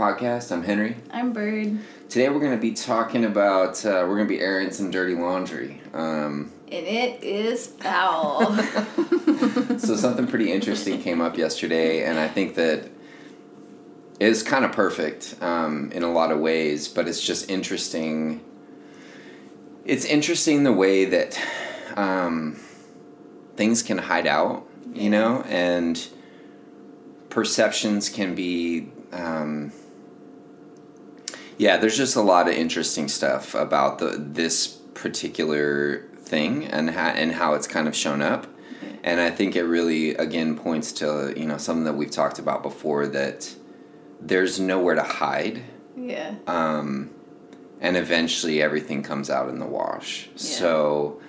Welcome to Hollow Bone Podcast. I'm Henry. I'm Bird. Today we're going to be talking about, uh, we're going to be airing some dirty laundry. Um, And it is foul. so something pretty interesting came up yesterday, and I think that is kind of perfect um, in a lot of ways, but it's just interesting. It's interesting the way that um, things can hide out, you know, and perceptions can be. Um, yeah, there's just a lot of interesting stuff about the this particular thing and how, and how it's kind of shown up. And I think it really again points to, you know, something that we've talked about before that there's nowhere to hide. yeah. Um, and eventually everything comes out in the wash. Yeah. So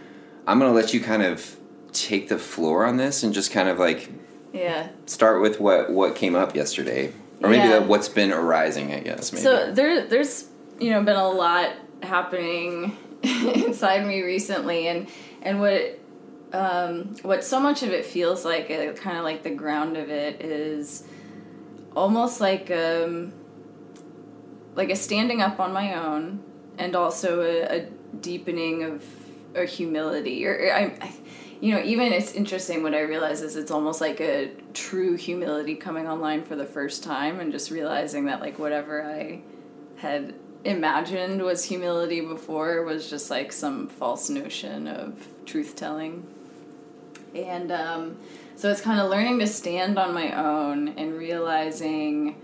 I'm going to let you kind of take the floor on this and just kind of like Yeah. start with what what came up yesterday or maybe Yeah. that what's been arising, I guess maybe. So there, there's you know been a lot happening inside me recently, and and what um, what so much of it feels like, uh, kind of like the ground of it is almost like um, like a standing up on my own, and also a, a deepening of a humility. Or, or I, I, you know, even it's interesting. What I realize is it's almost like a true humility coming online for the first time, and just realizing that like whatever I had imagined was humility before was just like some false notion of truth telling. And um, so it's kind of learning to stand on my own and realizing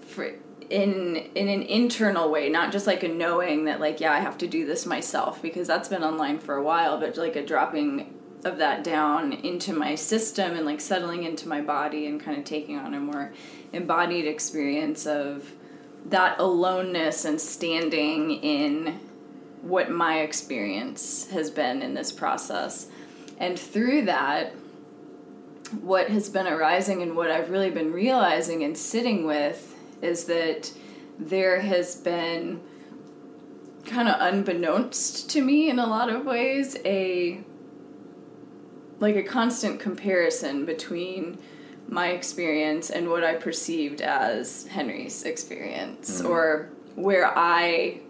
for in in an internal way, not just like a knowing that like yeah I have to do this myself because that's been online for a while, but like a dropping of that down into my system and like settling into my body and kind of taking on a more embodied experience of that aloneness and standing in what my experience has been in this process. And through that, what has been arising and what I've really been realizing and sitting with is that there has been kind of unbeknownst to me in a lot of ways a like a constant comparison between my experience and what I perceived as Henry's experience mm. or where I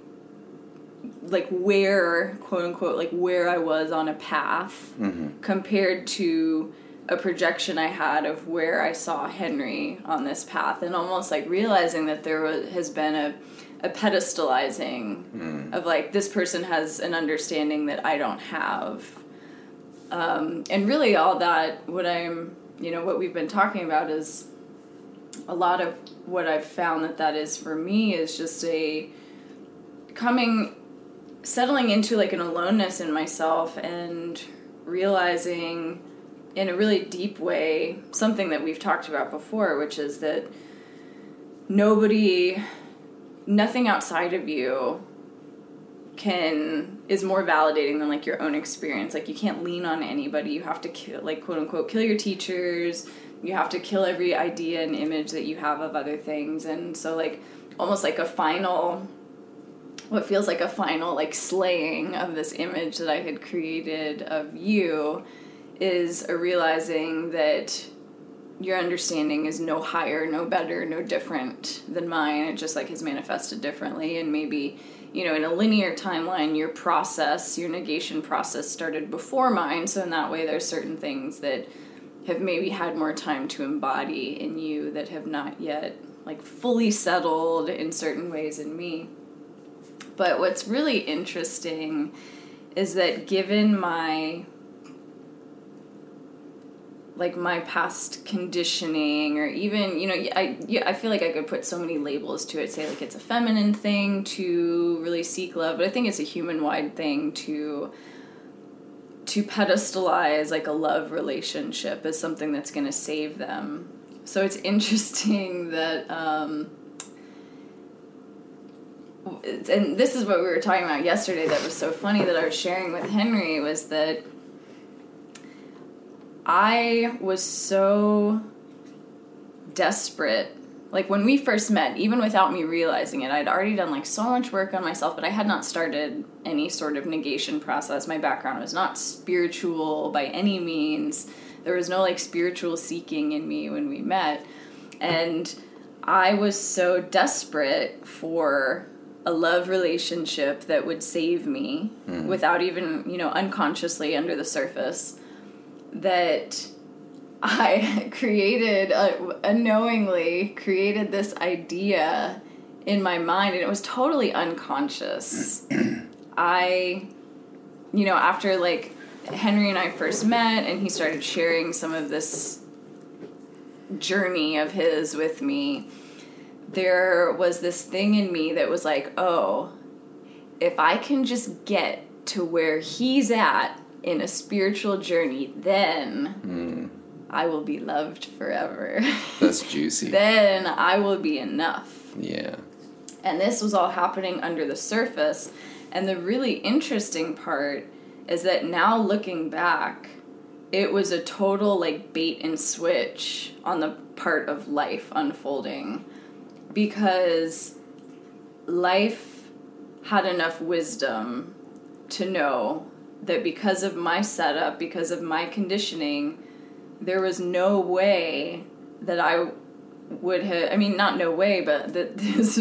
like where quote unquote like where I was on a path mm-hmm. compared to a projection I had of where I saw Henry on this path and almost like realizing that there was, has been a a pedestalizing of like this person has an understanding that I don't have. Um, and really all that what i'm you know what we've been talking about is a lot of what i've found that that is for me is just a coming settling into like an aloneness in myself and realizing in a really deep way something that we've talked about before which is that nobody nothing outside of you can is more validating than like your own experience. Like you can't lean on anybody. You have to kill like quote unquote kill your teachers. You have to kill every idea and image that you have of other things. And so like almost like a final what feels like a final like slaying of this image that i had created of you is a realizing that your understanding is no higher no better no different than mine it just like has manifested differently and maybe you know, in a linear timeline, your process, your negation process started before mine. So in that way, there's certain things that have maybe had more time to embody in you that have not yet like fully settled in certain ways in me. But what's really interesting is that given my like my past conditioning or even you know I yeah, I feel like I could put so many labels to it. Say like it's a feminine thing to really seek love but I think it's a human wide thing to to pedestalize like a love relationship as something that's going to save them. So it's interesting that um and this is what we were talking about yesterday that was so funny that I was sharing with Henry was that I was so desperate. Like when we first met, even without me realizing it, I'd already done like so much work on myself, but I had not started any sort of negation process. My background was not spiritual by any means. There was no like spiritual seeking in me when we met. And I was so desperate for a love relationship that would save me Hmm. without even, you know, unconsciously under the surface that I created, uh, unknowingly created this idea in my mind, and it was totally unconscious. I, you know, after like Henry and I first met, and he started sharing some of this journey of his with me, there was this thing in me that was like, oh, if I can just get to where he's at in a spiritual journey, then hmm. I will be loved forever. That's juicy. then I will be enough. yeah. And this was all happening under the surface. And the really interesting part is that now looking back, it was a total like bait and switch on the part of life unfolding because life had enough wisdom to know that because of my setup, because of my conditioning, there was no way that I would have I mean not no way, but that this,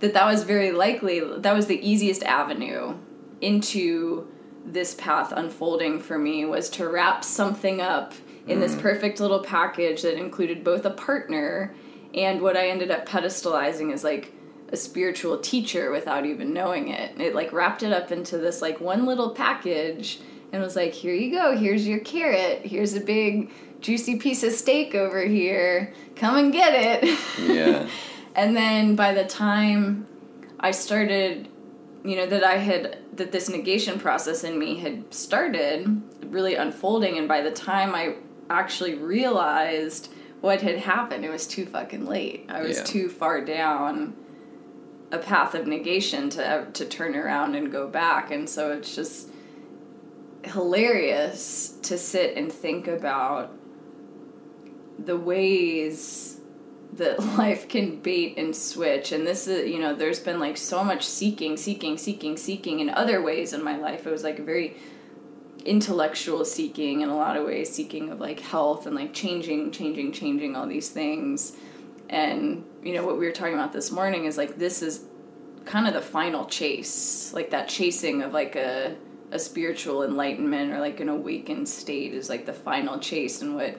that that was very likely that was the easiest avenue into this path unfolding for me was to wrap something up in this mm. perfect little package that included both a partner and what I ended up pedestalizing is like a spiritual teacher without even knowing it. It like wrapped it up into this like one little package and was like, here you go, here's your carrot, here's a big juicy piece of steak over here, come and get it. Yeah. and then by the time I started, you know, that I had, that this negation process in me had started really unfolding, and by the time I actually realized what had happened, it was too fucking late. I was Yeah. too far down a path of negation to to turn around and go back. And so it's just hilarious to sit and think about the ways that life can bait and switch. And this is you know there's been like so much seeking seeking seeking seeking in other ways in my life. It was like a very intellectual seeking in a lot of ways seeking of like health and like changing changing changing all these things. And you know what we were talking about this morning is like this is kind of the final chase like that chasing of like a a spiritual enlightenment or like an awakened state is like the final chase and what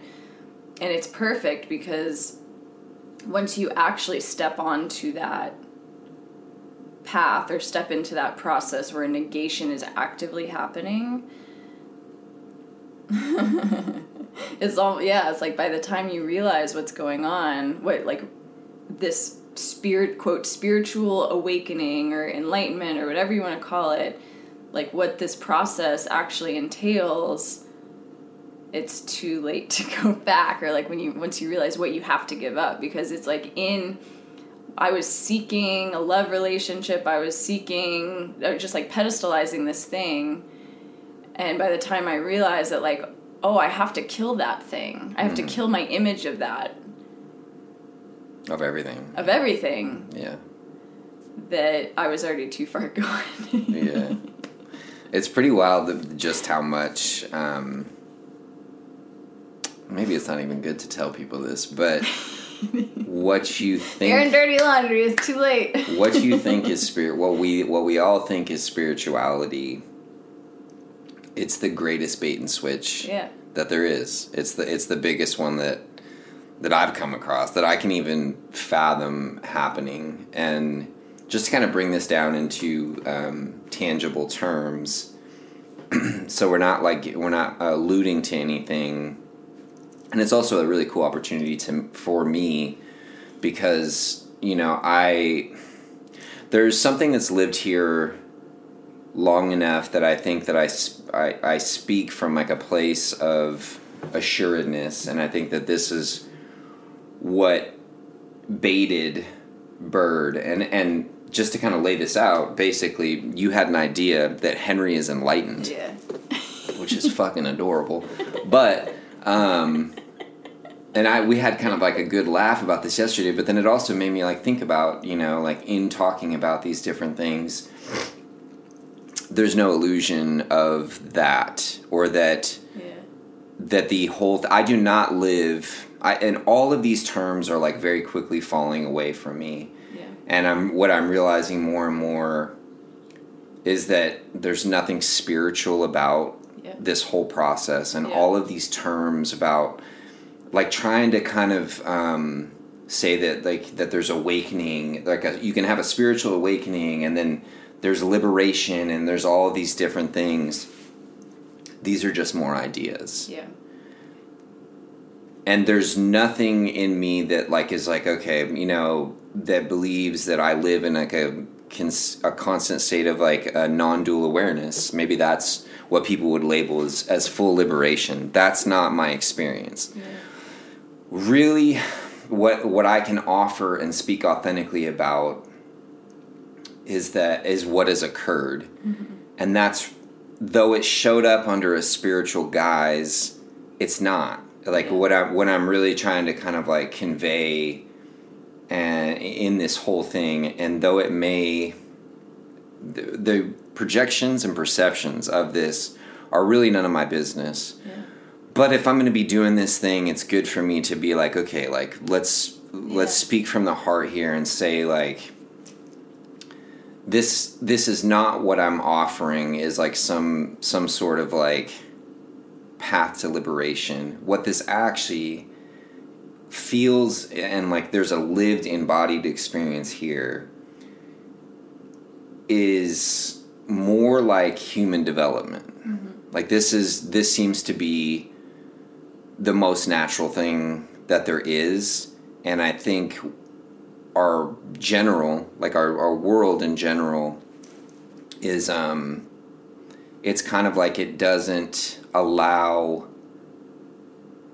and it's perfect because once you actually step onto that path or step into that process where negation is actively happening it's all yeah it's like by the time you realize what's going on what like this spirit quote spiritual awakening or enlightenment or whatever you want to call it like what this process actually entails it's too late to go back or like when you once you realize what you have to give up because it's like in I was seeking a love relationship I was seeking just like pedestalizing this thing and by the time I realized that like oh I have to kill that thing. I have to mm-hmm. kill my image of that Of everything. of everything Yeah. that I was already too far gone Yeah. it's pretty wild just how much. Um, maybe it's not even good to tell people this, but what you think, dirty laundry is too late what you think is spirit, what we what we all think is spirituality. It's the greatest bait and switch yeah that there is. It's the it's the biggest one that that I've come across that I can even fathom happening. And just to kind of bring this down into um, tangible terms, so we're not like we're not alluding to anything. And it's also a really cool opportunity to for me because you know I there's something that's lived here long enough that I think that I, I, I speak from like a place of assuredness, and I think that this is what baited Bird, and and just to kind of lay this out, basically, you had an idea that Henry is enlightened, yeah. Which is fucking adorable, but. Um, and I we had kind of like a good laugh about this yesterday, but then it also made me like think about you know like in talking about these different things, there's no illusion of that or that yeah. that the whole th- I do not live I, and all of these terms are like very quickly falling away from me. Yeah. And I'm what I'm realizing more and more is that there's nothing spiritual about Yeah. this whole process and Yeah. all of these terms about like trying to kind of um, say that like that there's awakening like a, you can have a spiritual awakening and then there's liberation and there's all these different things these are just more ideas Yeah. And there's nothing in me that like is like okay you know that believes that i live in like a cons- a constant state of like a non-dual awareness. Maybe that's what people would label as as full liberation. That's not my experience. Yeah. really what what i can offer and speak authentically about is that is what has occurred. Mm-hmm. And that's though it showed up under a spiritual guise it's not like Yeah. what i'm what i'm really trying to kind of like convey and in this whole thing and though it may the, the projections and perceptions of this are really none of my business Yeah. but if i'm going to be doing this thing it's good for me to be like okay like let's let's Yeah. speak from the heart here and say like this this is not what i'm offering is like some some sort of like path to liberation. What this actually feels and like there's a lived embodied experience here is more like human development. Like this is this seems to be the most natural thing that there is and i think our general like our, our world in general is um it's kind of like it doesn't allow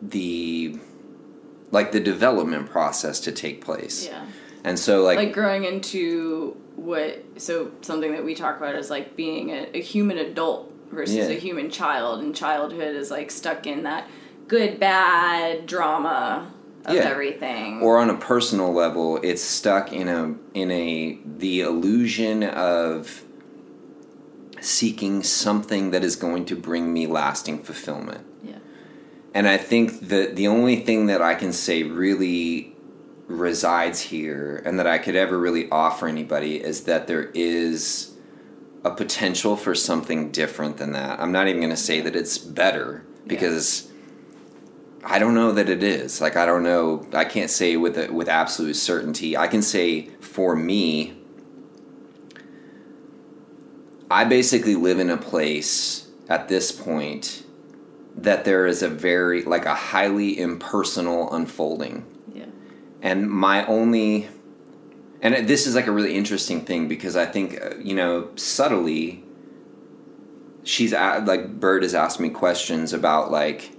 the like the development process to take place Yeah. and so like, Like growing into what so something that we talk about is like being a, a human adult versus Yeah. a human child and childhood is like stuck in that good bad drama of Yeah. everything. or on a personal level it's stuck in a in a the illusion of seeking something that is going to bring me lasting fulfillment yeah. and i think that the only thing that i can say really resides here and that i could ever really offer anybody is that there is a potential for something different than that i'm not even going to say that it's better because I don't know that it is. Like I don't know. I can't say with a, with absolute certainty. I can say for me, I basically live in a place at this point that there is a very like a highly impersonal unfolding Yeah. and my only and this is like a really interesting thing because i think uh, you know subtly she's a like bird has asked me questions about like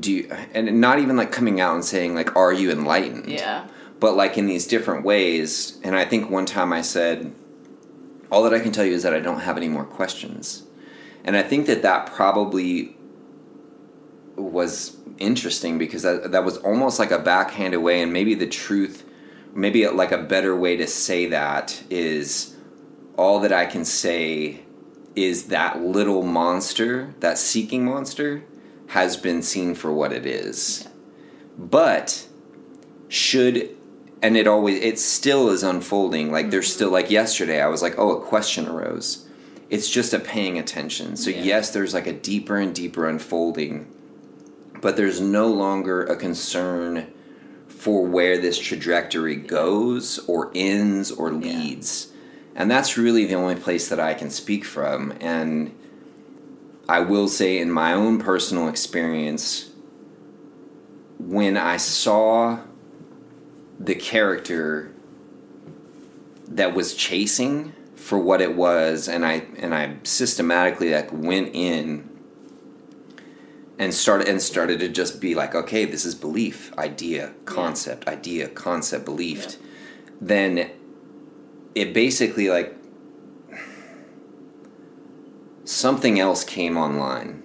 do you and not even like coming out and saying like are you enlightened Yeah. but like in these different ways and i think one time i said all that i can tell you is that i don't have any more questions. And i think that that probably was interesting because that, that was almost like a backhanded way. And maybe the truth maybe like a better way to say that is all that i can say is that little monster that seeking monster has been seen for what it is. But should and it always it still is unfolding. Like there's still like yesterday i was like oh a question arose. It's just a paying attention. So Yeah. yes there's like a deeper and deeper unfolding but there's no longer a concern for where this trajectory goes or ends or leads. And that's really the only place that i can speak from. And i will say in my own personal experience when i saw the character that was chasing for what it was and i and i systematically like went in and started and started to just be like okay this is belief idea concept idea concept belief. Then it basically like something else came online.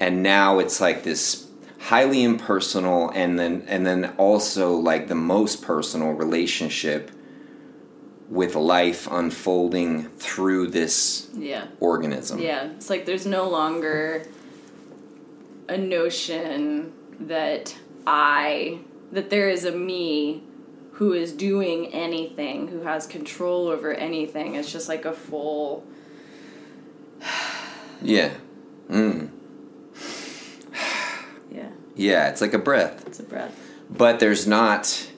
And now it's like this highly impersonal and then and then also like the most personal relationship with life unfolding through this Yeah. organism Yeah. It's like there's no longer a notion that I, that there is a me who is doing anything, who has control over anything. It's just like a full. Yeah. Mm. Yeah, it's like a breath. it's a breath. But there's not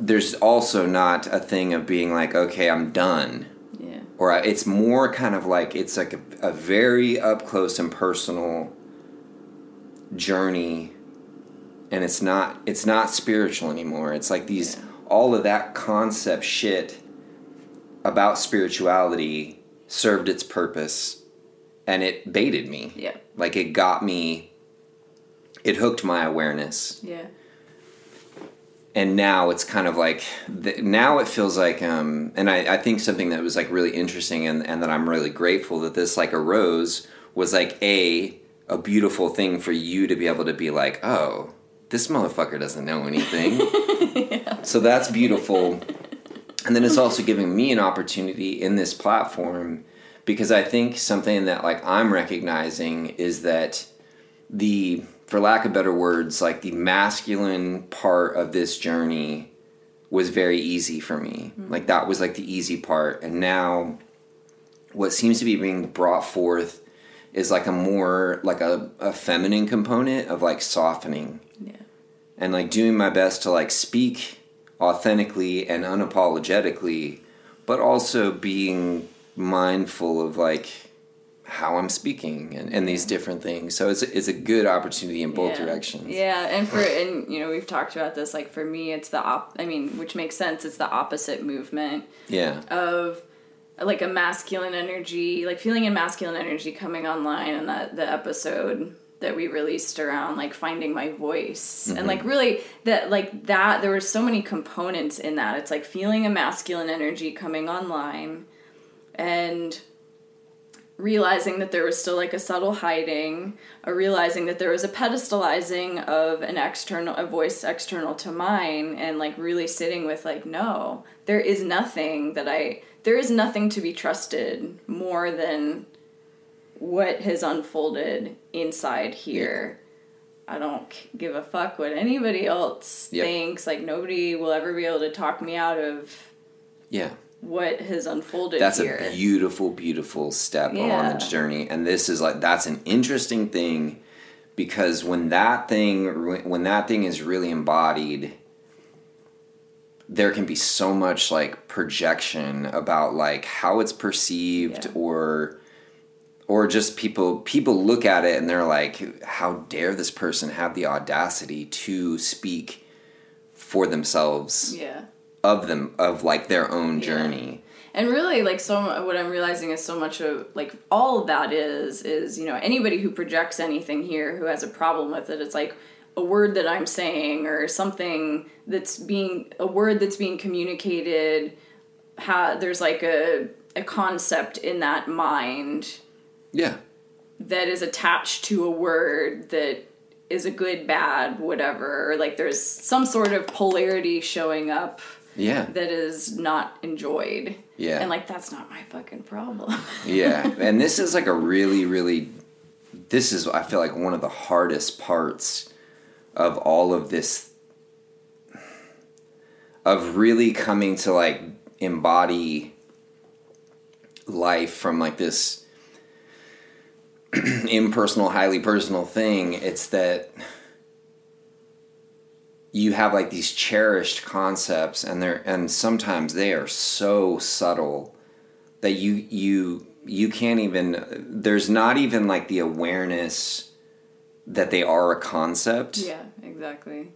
there's also not a thing of being like, okay, I'm done. Yeah. Or I- it's more kind of like it's like a, a very up close and personal journey and it's not it's not spiritual anymore. It's like these Yeah. all of that concept shit about spirituality served its purpose and it baited me. Yeah. Like it got me it hooked my awareness. Yeah. and now it's kind of like now it feels like um and I, I think something that was like really interesting and, and that i'm really grateful that this like arose was like a a beautiful thing for you to be able to be like oh this motherfucker doesn't know anything. So that's beautiful. And then it's also giving me an opportunity in this platform because i think something that like i'm recognizing is that the for lack of better words like the masculine part of this journey was very easy for me. Mm-hmm. Like that was like the easy part. And now what seems to be being brought forth is like a more like a, a feminine component of like softening. Yeah. and like doing my best to like speak authentically and unapologetically but also being mindful of like how I'm speaking and, and these different things. So it's a, it's a good opportunity in both yeah. directions. Yeah, and for and you know we've talked about this. Like for me, it's the op. I mean, which makes sense. It's the opposite movement Yeah. of like a masculine energy, like feeling a masculine energy coming online, and that the episode that we released around like finding my voice and like mm-hmm. really that like that there were so many components in that it's like feeling a masculine energy coming online and realizing that there was still like a subtle hiding, a realizing that there was a pedestalizing of an external, a voice external to mine, and like really sitting with like, no, there is nothing that I, there is nothing to be trusted more than what has unfolded inside here. I don't give a fuck what anybody else thinks. Like nobody will ever be able to talk me out of Yeah. What has unfolded That's here. a beautiful, beautiful step on Yeah. the journey. And this is like, that's an interesting thing because when that thing, when that thing is really embodied, there can be so much like projection about like how it's perceived Yeah. or or just people people look at it and they're like how dare this person have the audacity to speak for themselves yeah. Of them of like their own Yeah. journey And really, like so, what I'm realizing is so much of like all of that is is you know anybody who projects anything here who has a problem with it, it's like a word that I'm saying or something that's being a word that's being communicated. Ha, there's like a a concept in that mind yeah that is attached to a word that is a good, bad, whatever. Or like there's some sort of polarity showing up yeah that is not enjoyed. Yeah. And like that's not my fucking problem. yeah and this is like a really really this is i feel like one of the hardest parts of all of this of really coming to like embody life from like this impersonal highly personal thing it's that you have like these cherished concepts and they're and sometimes they are so subtle that you you you can't even there's not even like the awareness that they are a concept yeah, exactly.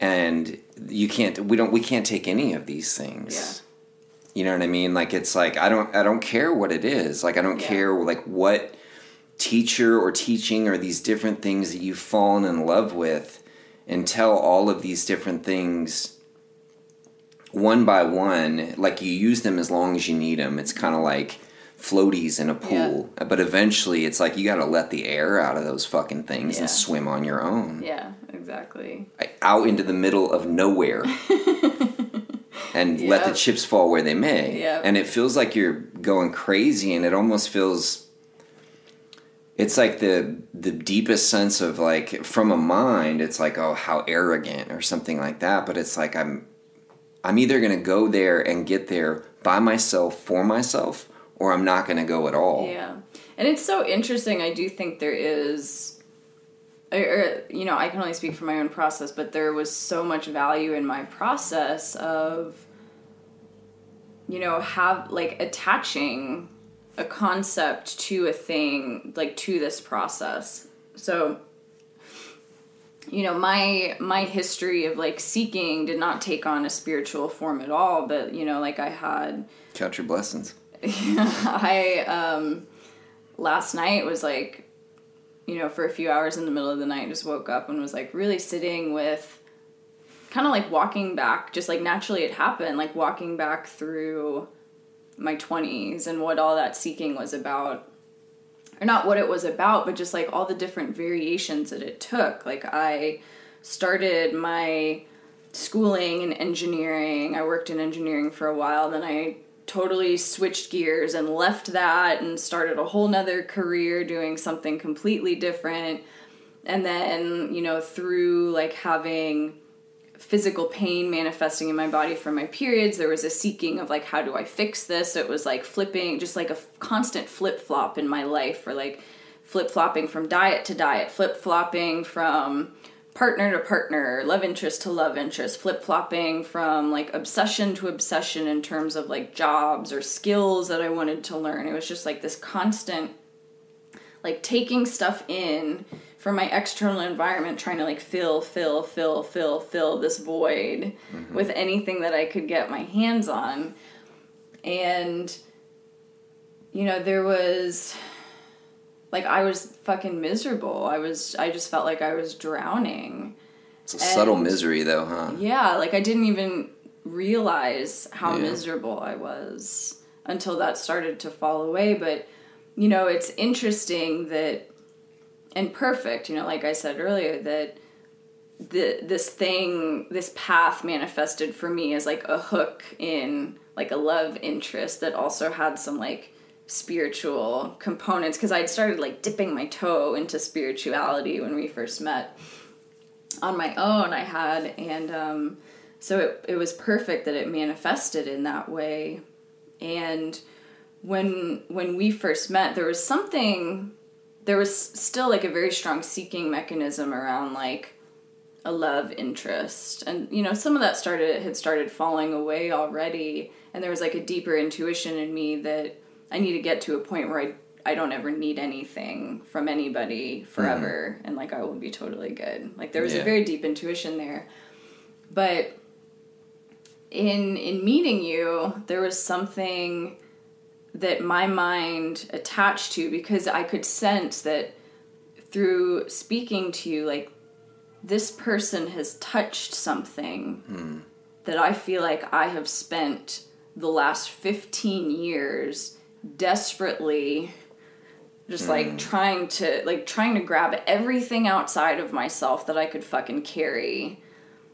and you can't we don't we can't take any of these things Yeah. you know what i mean like it's like i don't i don't care what it is like i don't Yeah. care like what teacher or teaching or these different things that you've fallen in love with until all of these different things one by one like you use them as long as you need them it's kind of like floaties in a pool but eventually it's like you got to let the air out of those fucking things Yeah. and swim on your own Yeah, exactly. out into the middle of nowhere and let the chips fall where they may. Yep. And it feels like you're going crazy and it almost feels it's like the the deepest sense of like from a mind it's like oh how arrogant or something like that but it's like i'm i'm either going to go there and get there by myself for myself or i'm not going to go at all Yeah. And it's so interesting. I do think there is, or, you know, I can only speak for my own process, but there was so much value in my process of, you know, have like attaching a concept to a thing, like to this process. So, you know, my my history of like seeking did not take on a spiritual form at all, but you know, like I had count your blessings I um last night was like you know for a few hours in the middle of the night just woke up and was like really sitting with kind of like walking back just like naturally it happened like walking back through my 20s and what all that seeking was about. Or not what it was about but just like all the different variations that it took. Like I started my schooling in engineering. I worked in engineering for a while. Then I totally switched gears and left that and started a whole nother career doing something completely different. And then you know through like having physical pain manifesting in my body from my periods there was a seeking of like how do i fix this it was like flipping just like a f- constant flip-flop in my life or like flip-flopping from diet to diet flip-flopping from partner to partner, love interest to love interest, flip flopping from like obsession to obsession in terms of like jobs or skills that I wanted to learn. It was just like this constant, like taking stuff in from my external environment, trying to like fill, fill, fill, fill, fill this void mm-hmm. with anything that I could get my hands on. And, you know, there was like I was fucking miserable. I was I just felt like I was drowning. It's a and subtle misery though, huh? Yeah, like I didn't even realize how yeah. miserable I was until that started to fall away, but you know, it's interesting that and perfect, you know, like I said earlier that the this thing this path manifested for me as like a hook in like a love interest that also had some like spiritual components because I'd started like dipping my toe into spirituality when we first met on my own. I had, and um, so it, it was perfect that it manifested in that way. And when when we first met, there was something. There was still like a very strong seeking mechanism around like a love interest, and you know some of that started had started falling away already, and there was like a deeper intuition in me that I need to get to a point where I I don't ever need anything from anybody forever mm-hmm. and like I will be totally good. Like there was yeah. a very deep intuition there. But in in meeting you, there was something that my mind attached to because I could sense that through speaking to you like this person has touched something mm. that I feel like I have spent the last 15 years desperately just like mm. trying to like trying to grab everything outside of myself that I could fucking carry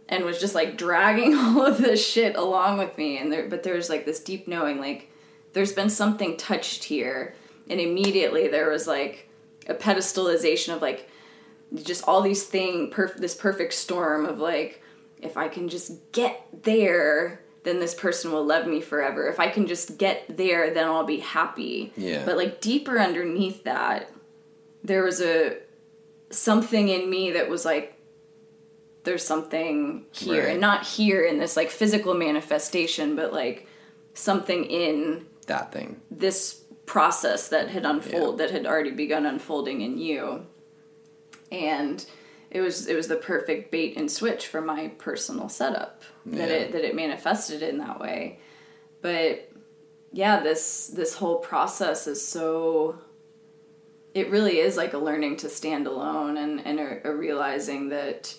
and was just like dragging all of this shit along with me and there but there's like this deep knowing like there's been something touched here and immediately there was like a pedestalization of like just all these thing perf- this perfect storm of like if I can just get there then this person will love me forever. If I can just get there, then I'll be happy. Yeah. But like deeper underneath that, there was a something in me that was like there's something here right. and not here in this like physical manifestation but like something in that thing this process that had unfolded yeah. that had already begun unfolding in you and it was it was the perfect bait and switch for my personal setup that yeah. it that it manifested in that way but yeah this this whole process is so it really is like a learning to stand alone and and a, a realizing that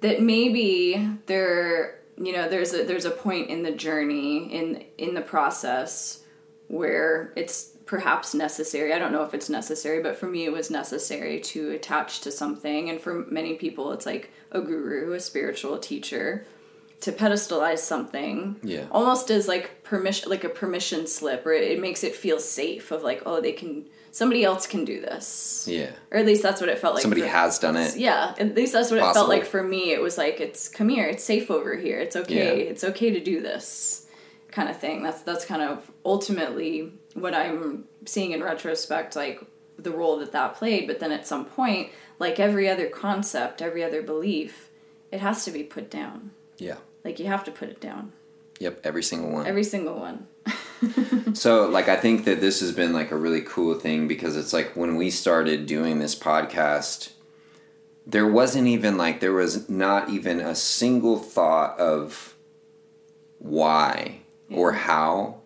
that maybe there you know there's a there's a point in the journey in in the process where it's perhaps necessary. I don't know if it's necessary, but for me, it was necessary to attach to something. And for many people, it's like a guru, a spiritual teacher, to pedestalize something Yeah. almost as like permission like a permission slip or it makes it feel safe of like oh they can somebody else can do this. Yeah. or at least that's what it felt like Somebody for- has done it. yeah at least that's what it felt like for me. It was like it's come here it's safe over here. It's okay. Yeah. it's okay to do this kind of thing. That's that's kind of ultimately what i'm seeing in retrospect like the role that that played. But then at some point like every other concept every other belief it has to be put down. Yeah. like you have to put it down Yep. Every single one. every single one So, like, I think that this has been like a really cool thing because it's like when we started doing this podcast, there wasn't even like, there was not even a single thought of why or how.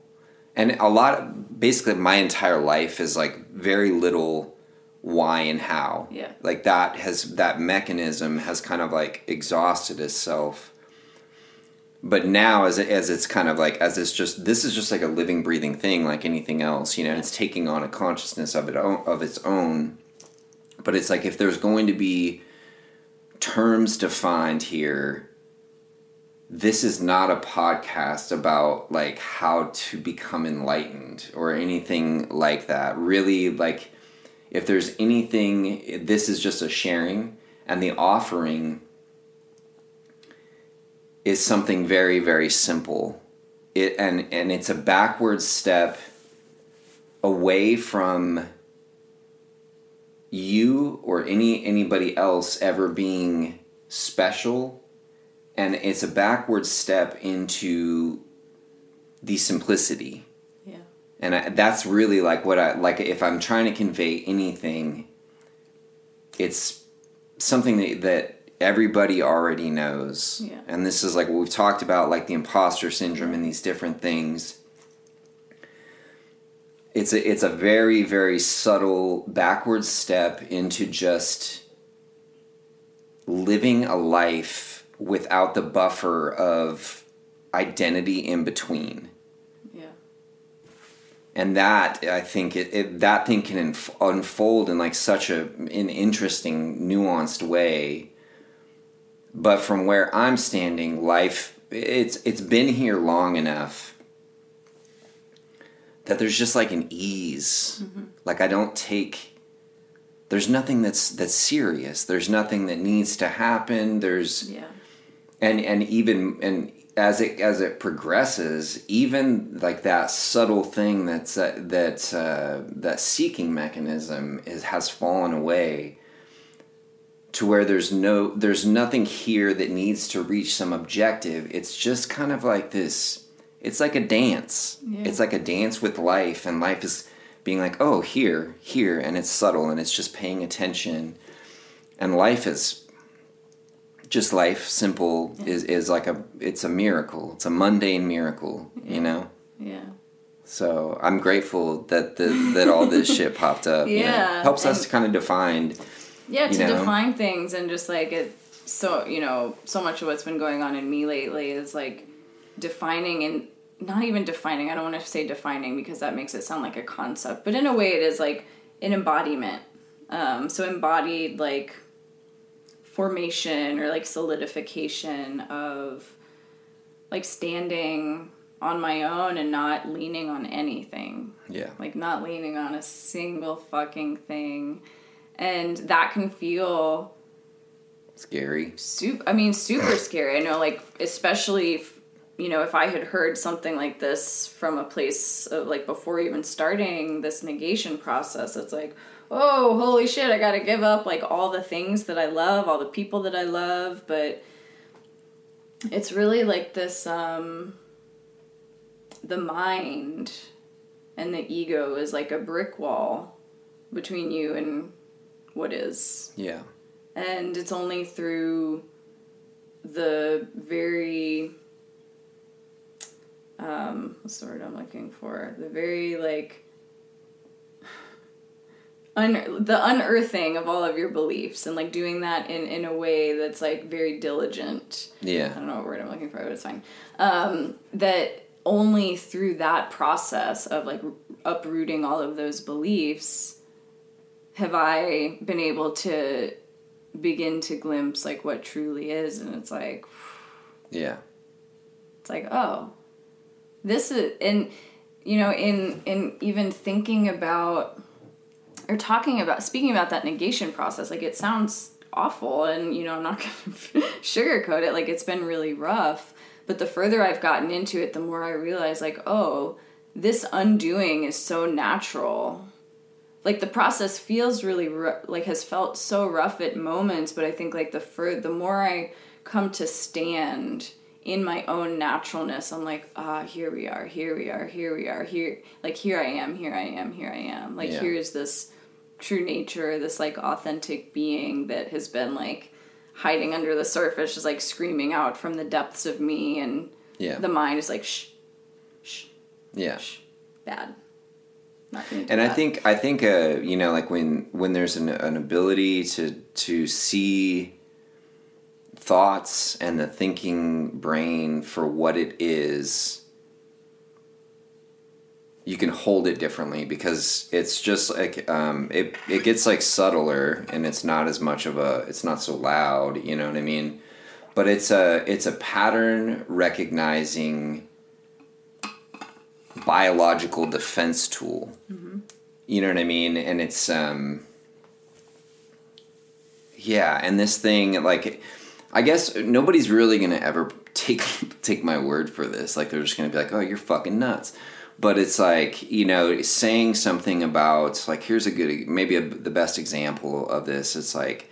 And a lot, basically, my entire life is like very little why and how. Yeah. Like, that has, that mechanism has kind of like exhausted itself but now as it, as it's kind of like as it's just this is just like a living breathing thing like anything else you know it's taking on a consciousness of it of its own. But it's like if there's going to be terms defined here this is not a podcast about like how to become enlightened or anything like that. Really like if there's anything this is just a sharing and the offering is something very very simple. It and and it's a backward step away from you or any anybody else ever being special. And it's a backward step into the simplicity. Yeah. And I, that's really like what i like if i'm trying to convey anything it's something that, that everybody already knows Yeah. and this is like what we've talked about like the imposter syndrome and these different things it's a it's a very very subtle backward step into just living a life without the buffer of identity in between yeah and that I think it, it that thing can inf- unfold in like such a an interesting, nuanced way. But from where I'm standing, life it's it's been here long enough that there's just like an ease. Like I don't take. There's nothing that's that's serious. There's nothing that needs to happen. There's yeah and and even and as it as it progresses even like that subtle thing that's uh, that uh, that seeking mechanism is has fallen away to where there's no there's nothing here that needs to reach some objective. It's just kind of like this it's like a dance. Yeah. it's like a dance with life and life is being like oh here here and it's subtle and it's just paying attention. And life is just life simple is is like a it's a miracle. It's a mundane miracle you know? Yeah. So i'm grateful that the, that all this shit popped up you know. Yeah, helps us to kind of define yeah You to know? define things and just like it so you know so much of what's been going on in me lately is like defining and not even defining i don't want to say defining because that makes it sound like a concept but in a way it is like an embodiment. Um, so embodied like formation or like solidification of like standing on my own and not leaning on anything. Yeah. Like not leaning on a single fucking thing and that can feel scary. super i mean super scary. I know like especially if, you know if i had heard something like this from a place of like before even starting this negation process it's like oh holy shit i gotta give up like all the things that i love all the people that i love but it's really like this um the mind and the ego is like a brick wall between you and what is yeah and it's only through the very um what's the word i'm looking for the very like un- the unearthing of all of your beliefs and like doing that in in a way that's like very diligent Yeah. I don't know what word I'm looking for, but it's fine. Um, that only through that process of like uprooting all of those beliefs have I been able to begin to glimpse like what truly is, and it's like yeah. It's like, oh, this is and you know, in in even thinking about or talking about speaking about that negation process, like it sounds awful and you know, I'm not gonna sugarcoat it, like it's been really rough. But the further I've gotten into it, the more I realize like, oh, this undoing is so natural like the process feels really like has felt so rough at moments but i think like the fur the more i come to stand in my own naturalness i'm like ah here we are here we are here we are here like here i am here i am here i am. Like yeah. here is this true nature this like authentic being that has been like hiding under the surface just like screaming out from the depths of me and yeah. the mind is like shh shh yeah. shh, bad and I think I think uh, you know like when when there's an, an ability to to see thoughts and the thinking brain for what it is you can hold it differently because it's just like um, it it gets like subtler and it's not as much of a it's not so loud you know what I mean? But it's a it's a pattern recognizing biological defense tool. Mm-hmm. You know what I mean? And it's um yeah, and this thing like I guess nobody's really going to ever take take my word for this. Like they're just going to be like, "Oh, you're fucking nuts." But it's like, you know, saying something about like here's a good maybe a, the best example of this. It's like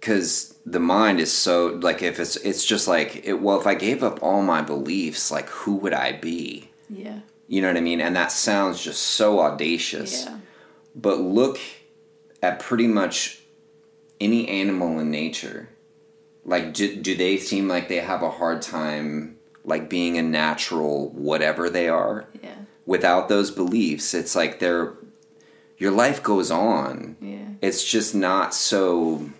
cuz the mind is so like if it's it's just like it, well if I gave up all my beliefs, like who would I be? Yeah. You know what I mean? And that sounds just so audacious. Yeah. But look at pretty much any animal in nature. Like, do, do they seem like they have a hard time, like being a natural whatever they are? Yeah. Without those beliefs, it's like they're, your life goes on. Yeah. It's just not so.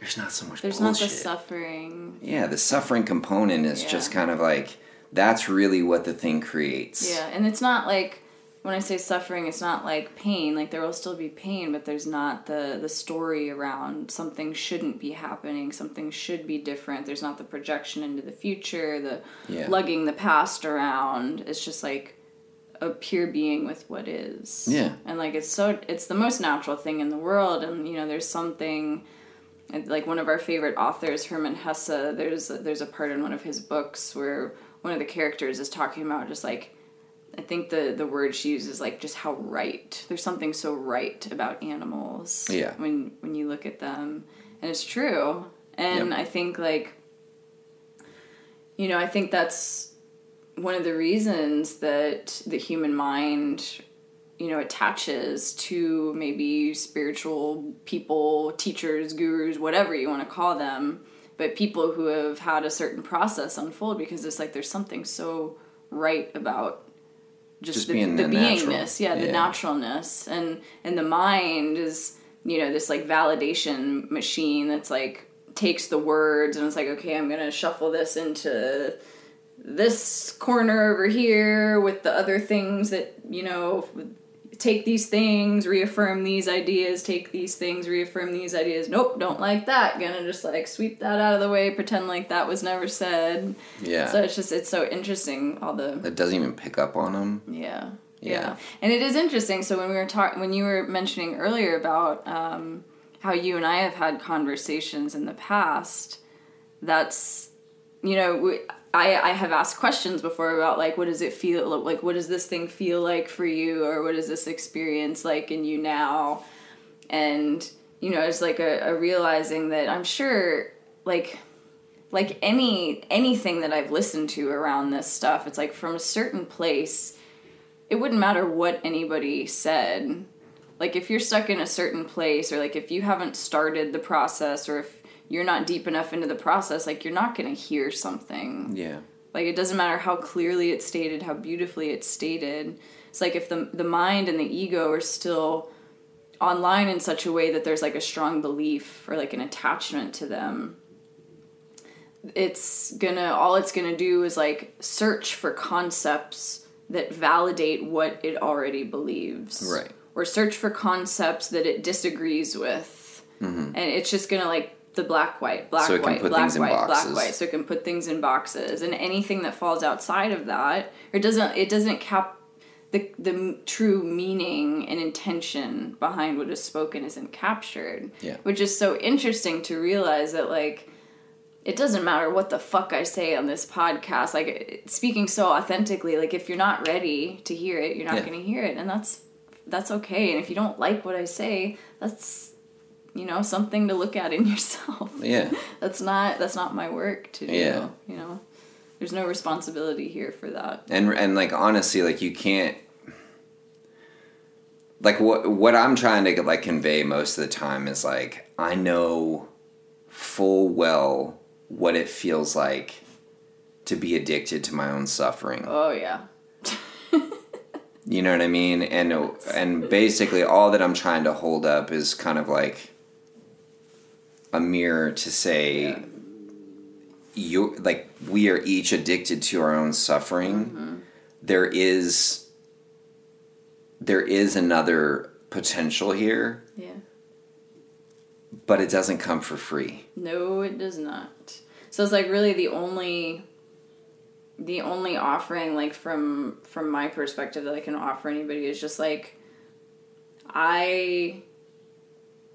There's not so much. There's bullshit. not the suffering. Yeah, the suffering component is Yeah. just kind of like that's really what the thing creates. Yeah, and it's not like when I say suffering, it's not like pain. Like there will still be pain, but there's not the the story around something shouldn't be happening. Something should be different. There's not the projection into the future, the Yeah. lugging the past around. It's just like a pure being with what is. Yeah. And like it's so it's the most natural thing in the world and you know there's something like one of our favorite authors Hermann Hesse there's there's a part in one of his books where one of the characters is talking about just like I think the the word she uses like just how right. There's something so right about animals. Yeah. When when you look at them, and it's true. And Yep. I think like, you know, I think that's one of the reasons that the human mind, you know, attaches to maybe spiritual people, teachers, gurus, whatever you want to call them, but people who have had a certain process unfold because it's like there's something so right about just, Just the, being the the beingness, yeah, the Yeah. naturalness, and and the mind is you know this like validation machine that's like takes the words and it's like okay, I'm gonna shuffle this into this corner over here with the other things that you know take these things reaffirm these ideas take these things reaffirm these ideas nope don't like that gonna just like sweep that out of the way pretend like that was never said Yeah. so it's just it's so interesting all the it doesn't even pick up on them. yeah. Yeah. Yeah. And it is interesting. So when we were talking, when you were mentioning earlier about um, how you and I have had conversations in the past, that's, you know, we, I, I have asked questions before about like, what does it feel like? What does this thing feel like for you? Or what is this experience like in you now? And, you know, it's like a, a realizing that I'm sure like, like any anything that I've listened to around this stuff, it's like from a certain place, it wouldn't matter what anybody said. Like if you're stuck in a certain place or like if you haven't started the process or if you're not deep enough into the process, like you're not going to hear something. Yeah. Like it doesn't matter how clearly it's stated, how beautifully it's stated. It's like if the the mind and the ego are still online in such a way that there's like a strong belief or like an attachment to them it's gonna all it's gonna do is like search for concepts that validate what it already believes Right. or search for concepts that it disagrees with mm-hmm. and it's just gonna like the black white black So white put black things in white black white. So it can put things in boxes. And anything that falls outside of that or doesn't it doesn't cap the the true meaning and intention behind what is spoken isn't captured. Yeah. which is so interesting to realize that like it doesn't matter what the fuck I say on this podcast. Like speaking so authentically like if you're not ready to hear it you're not Yeah. going to hear it. And that's that's okay. And if you don't like what I say that's you know something to look at in yourself. Yeah. that's not that's not my work to do Yeah. you know. There's no responsibility here for that. And and like honestly like you can't like what what i'm trying to like convey most of the time is like i know full well what it feels like to be addicted to my own suffering. Oh yeah. You know what i mean? And and basically all that i'm trying to hold up is kind of like a mirror to say Yeah. you like we are each addicted to our own suffering. Mm-hmm. There is there is another potential here. Yeah. But it doesn't come for free. No it does not. So it's like really the only the only offering like from from my perspective that i can offer anybody is just like i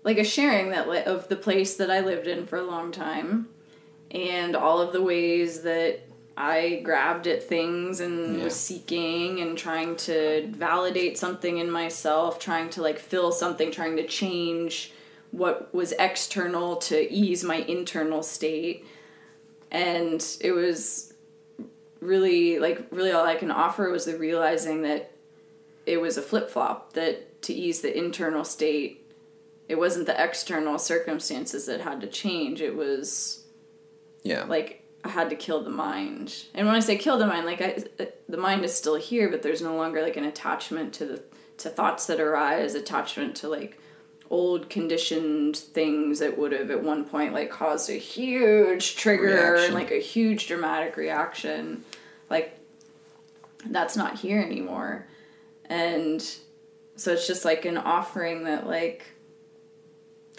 like a sharing that li- of the place that i lived in for a long time and all of the ways that I grabbed at things and Yeah. was seeking and trying to validate something in myself, trying to like fill something, trying to change what was external to ease my internal state. And it was really like really all I can offer was the realizing that it was a flip flop that to ease the internal state it wasn't the external circumstances that had to change it was yeah like I had to kill the mind. And when I say kill the mind, like I, uh, the mind is still here, but there's no longer like an attachment to the to thoughts that arise, attachment to like old conditioned things that would have at one point like caused a huge trigger Reaction. and like a huge dramatic reaction. Like that's not here anymore. And so it's just like an offering that like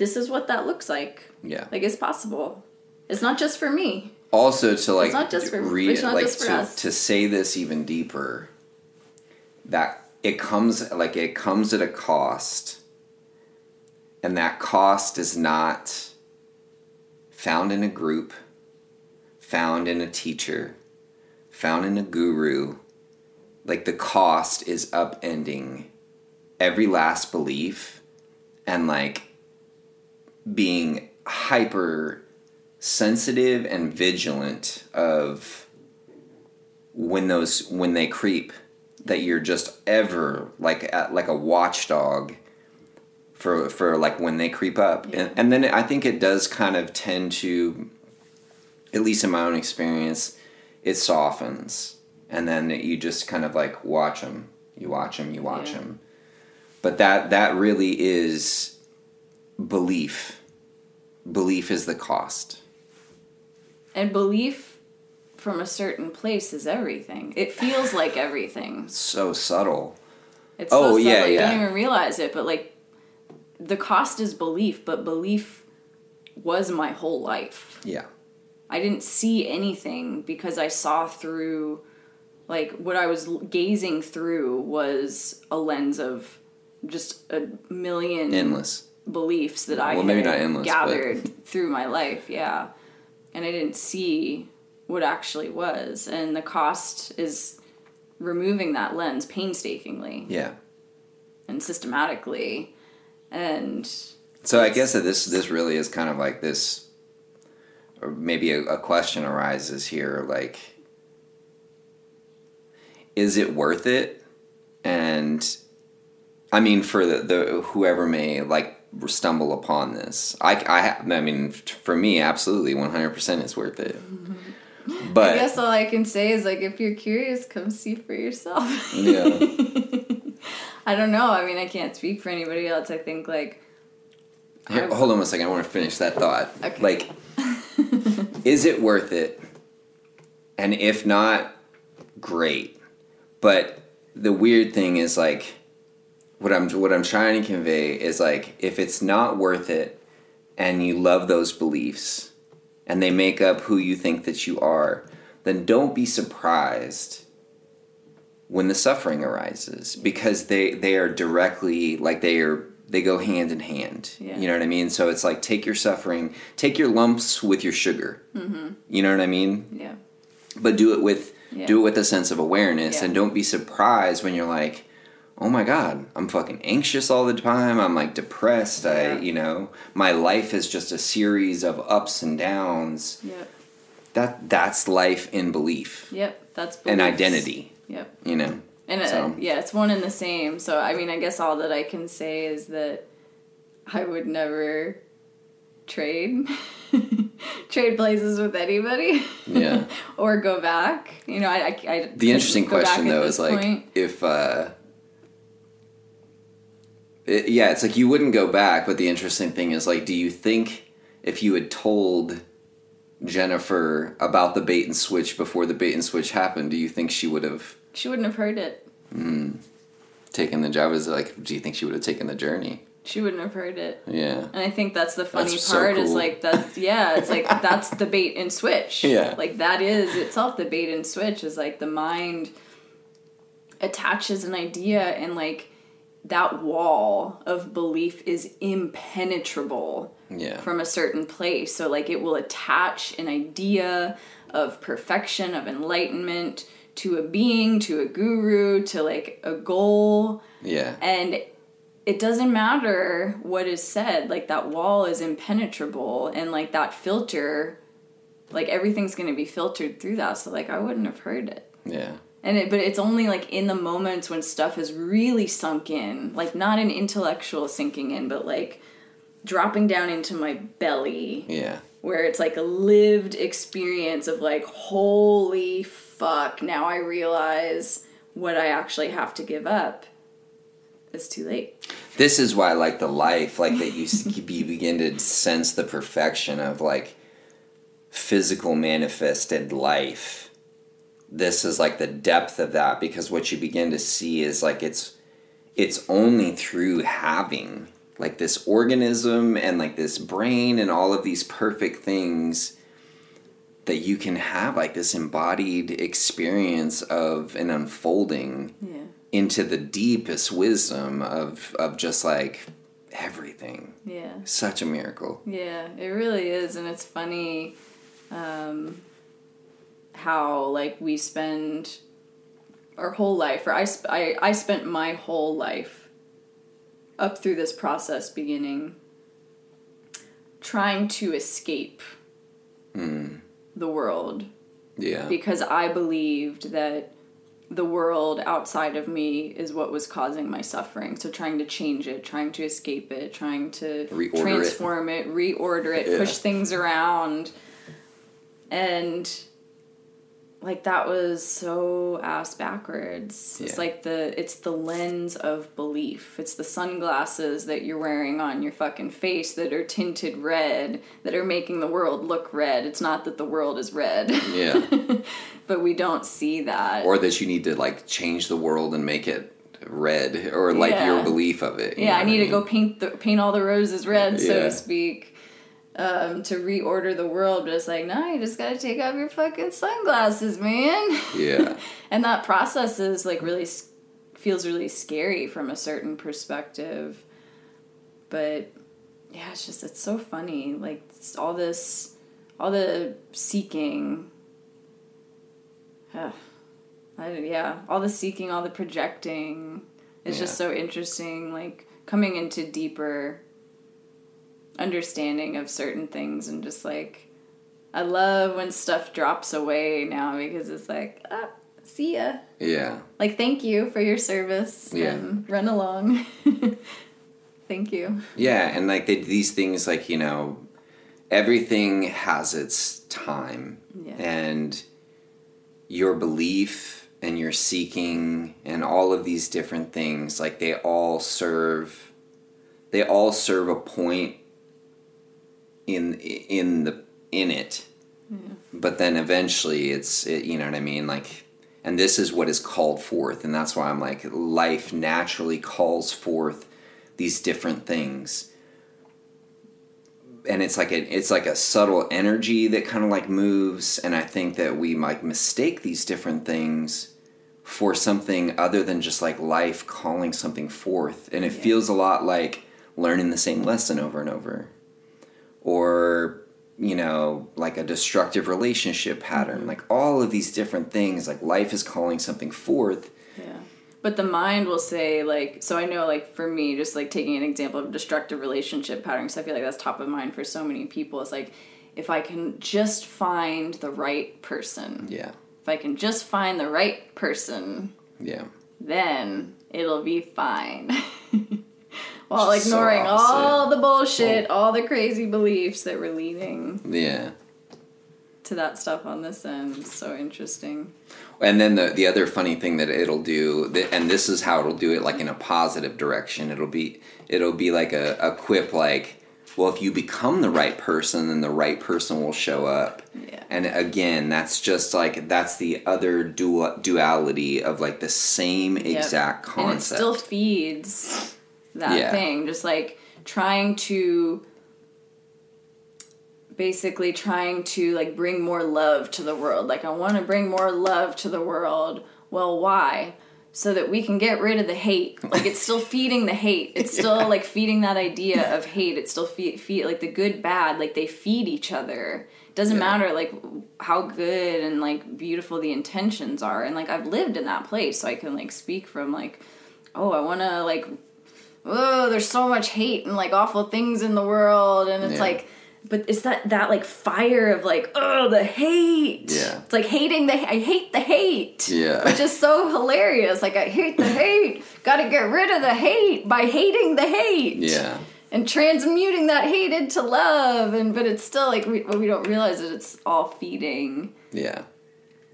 this is what that looks like. yeah Like it's possible. It's not just for me. also to like not just for- re- it's not like just for to, us. to say this even deeper that it comes like it comes at a cost and that cost is not found in a group found in a teacher found in a guru like the cost is upending every last belief and like being hyper sensitive and vigilant of when those when they creep that you're just ever like at, like a watchdog for for like when they creep up Yeah. and, and then I think it does kind of tend to at least in my own experience it softens and then you just kind of like watch them you watch them you watch Yeah. them but that that really is belief belief is the cost And belief from a certain place is everything. It feels like everything. so subtle It's Oh, so yeah, subtle, you yeah. don't even realize it, but like the cost is belief, but belief was my whole life. yeah I didn't see anything because I saw through like what I was gazing through was a lens of just a million endless beliefs that I Well, maybe not endless, gathered through my life, yeah. And I didn't see what actually was. And the cost is removing that lens painstakingly yeah and systematically. And so i guess that this this really is kind of like this or maybe a, a question arises here like is it worth it and i mean for the, the whoever may like stumble upon this i i, I mean for me absolutely 100% it's worth it mm-hmm. but I guess all I can say is like if you're curious, come see for yourself. Yeah. I don't know. I mean, I can't speak for anybody else. I think like Here, hold on one second. I want to finish that thought. Okay. Like, is it worth it? And if not, great. But the weird thing is like, what I'm what I'm trying to convey is like, if it's not worth it, and you love those beliefs and they make up who you think that you are, then don't be surprised when the suffering arises because they they are directly like they are they go hand in hand. Yeah. You know what I mean? So it's like take your suffering, take your lumps with your sugar. Mm-hmm. You know what I mean? Yeah. But do it with Yeah. do it with a sense of awareness, Yeah. and don't be surprised when you're like, oh my god, I'm fucking anxious all the time. I'm like depressed. Yeah. I you know my life is just a series of ups and downs. Yep. That that's life in belief Yep. That's and beliefs. identity. Yep. You know. And uh, yeah, it's one and the same. So I mean, I guess all that I can say is that I would never trade trade places with anybody. Yeah. or go back. You know, I. I, I The interesting couldn't go back question though is like point. if uh it, yeah, it's like you wouldn't go back, but the interesting thing is like do you think if you had told Jennifer about the bait and switch before the bait and switch happened, do you think she would have she wouldn't have heard it. Hmm. taken the job is like do you think she would have taken the journey? She wouldn't have heard it. Yeah. And I think that's the funny That's so part is like that yeah, it's like that's the bait and switch. Yeah. Like that is itself the bait and switch is like the mind attaches an idea and like that wall of belief is impenetrable Yeah. from a certain place. So like it will attach an idea of perfection, of enlightenment to a being, to a guru, to like a goal Yeah. and it doesn't matter what is said like that wall is impenetrable and like that filter like everything's going to be filtered through that so like i wouldn't have heard it Yeah. And it, but it's only like in the moments when stuff has really sunk in like not an intellectual sinking in but like dropping down into my belly Yeah. where it's like a lived experience of like holy fuck now i realize what i actually have to give up it's too late This is why like the life, like that you you begin to sense the perfection of like physical manifested life. This is like the depth of that because what you begin to see is like it's it's only through having like this organism and like this brain and all of these perfect things that you can have like this embodied experience of an unfolding yeah into the deepest wisdom of of just like everything. yeah Such a miracle. Yeah, it really is, and it's funny um, how like we spend our whole life, or I, sp- I I spent my whole life up through this process beginning trying to escape hmm. the world Yeah. because I believed that the world outside of me is what was causing my suffering. So trying to change it, trying to escape it, trying to Reorder it. transform it. reorder it, Yeah. push things around. And like that was so ass backwards. It's like the it's the lens of belief. It's the sunglasses that you're wearing on your fucking face that are tinted red that are making the world look red. It's not that the world is red. Yeah. but we don't see that. or that you need to like change the world and make it red or like Yeah. your belief of it. yeah, I need to mean? go paint the paint all the roses red, so to speak, um, to reorder the world. But it's like, no, you just gotta take off your fucking sunglasses, man. Yeah. and that process is like really feels really scary from a certain perspective. But yeah, it's just it's so funny. Like all this, all the seeking. Ugh. I, yeah, all the seeking, all the projecting. It's just so interesting. Like coming into deeper understanding of certain things and just like I love when stuff drops away now because it's like, ah, see ya. Yeah. Like, thank you for your service. Yeah. And run along. thank you. Yeah, and like they, these things like, you know, everything has its time. Yeah. And your belief and your seeking and all of these different things like they all serve they all serve a point in in the in it. But then eventually it's it, you know what i mean? Like and this is what is called forth and that's why i'm like life naturally calls forth these different things. And it's like a it's like a subtle energy that kind of like moves and i think that we might mistake these different things for something other than just like life calling something forth. And it Yeah. feels a lot like learning the same lesson over and over or you know like a destructive relationship pattern mm-hmm. like all of these different things like life is calling something forth Yeah. But the mind will say, like, so I know, like, for me, just like taking an example of destructive relationship patterns, I feel like that's top of mind for so many people. It's like, if I can just find the right person, yeah if I can just find the right person, yeah then it'll be fine. While is so ignoring all the bullshit, all the crazy beliefs that were leading yeah to that stuff on this end. It's so interesting. And then the the other funny thing that it'll do, and this is how it'll do it, like in a positive direction. It'll be it'll be like a, a quip, like, well, if you become the right person, then the right person will show up. Yeah. And again, that's just like that's the other dual duality of like the same Yep. exact And it concept. still feeds that Yeah. thing, just like trying to basically trying to like bring more love to the world. Like I want to bring more love to the world. Well, why? So that we can get rid of the hate. Like it's still feeding the hate. It's still like feeding that idea of hate. It's still feed, feed like the good bad. Like they feed each other. It doesn't Yeah. matter like how good and like beautiful the intentions are. And like I've lived in that place, so I can like speak from like, oh, I want to like oh, there's so much hate and like awful things in the world, and it's Yeah. like, but it's that that like fire of like, oh, the hate. Yeah. it's like hating the I hate the hate. Yeah. which is so hilarious. Like I hate the hate. Got to get rid of the hate by hating the hate. yeah. And transmuting that hate into love, and but it's still like we, we don't realize is it's all feeding Yeah.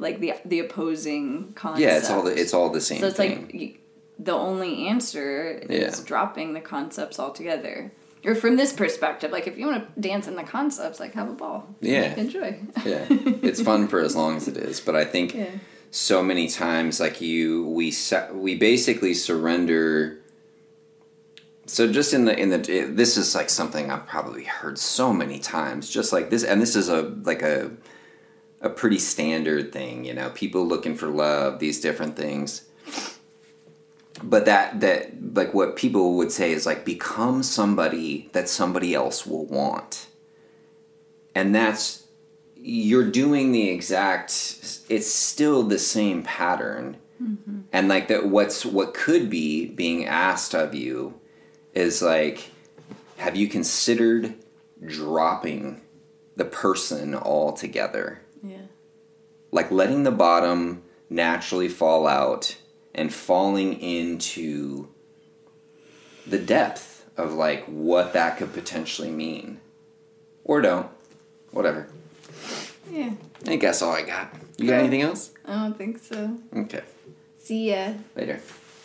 like the the opposing concept. Yeah, it's all the it's all the same So it's thing. like the only answer is Yeah. dropping the concepts altogether. Or from this perspective, like if you want to dance in the concepts, like have a ball. Yeah. Enjoy. yeah. It's fun for as long as it is, but I think Yeah. so many times like you we we basically surrender so just in the in the this is like something I've probably heard so many times just like this and this is a like a a pretty standard thing you know people looking for love these different things but that that like what people would say is like become somebody that somebody else will want. And that's you're doing the exact it's still the same pattern. Mm-hmm. And like that what's what could be being asked of you is like have you considered dropping the person altogether? Yeah. like letting the bottom naturally fall out and falling into the depth of like what that could potentially mean or don't whatever Yeah. I think that's all I got. You got anything else? I don't think so. Okay. See ya. Later.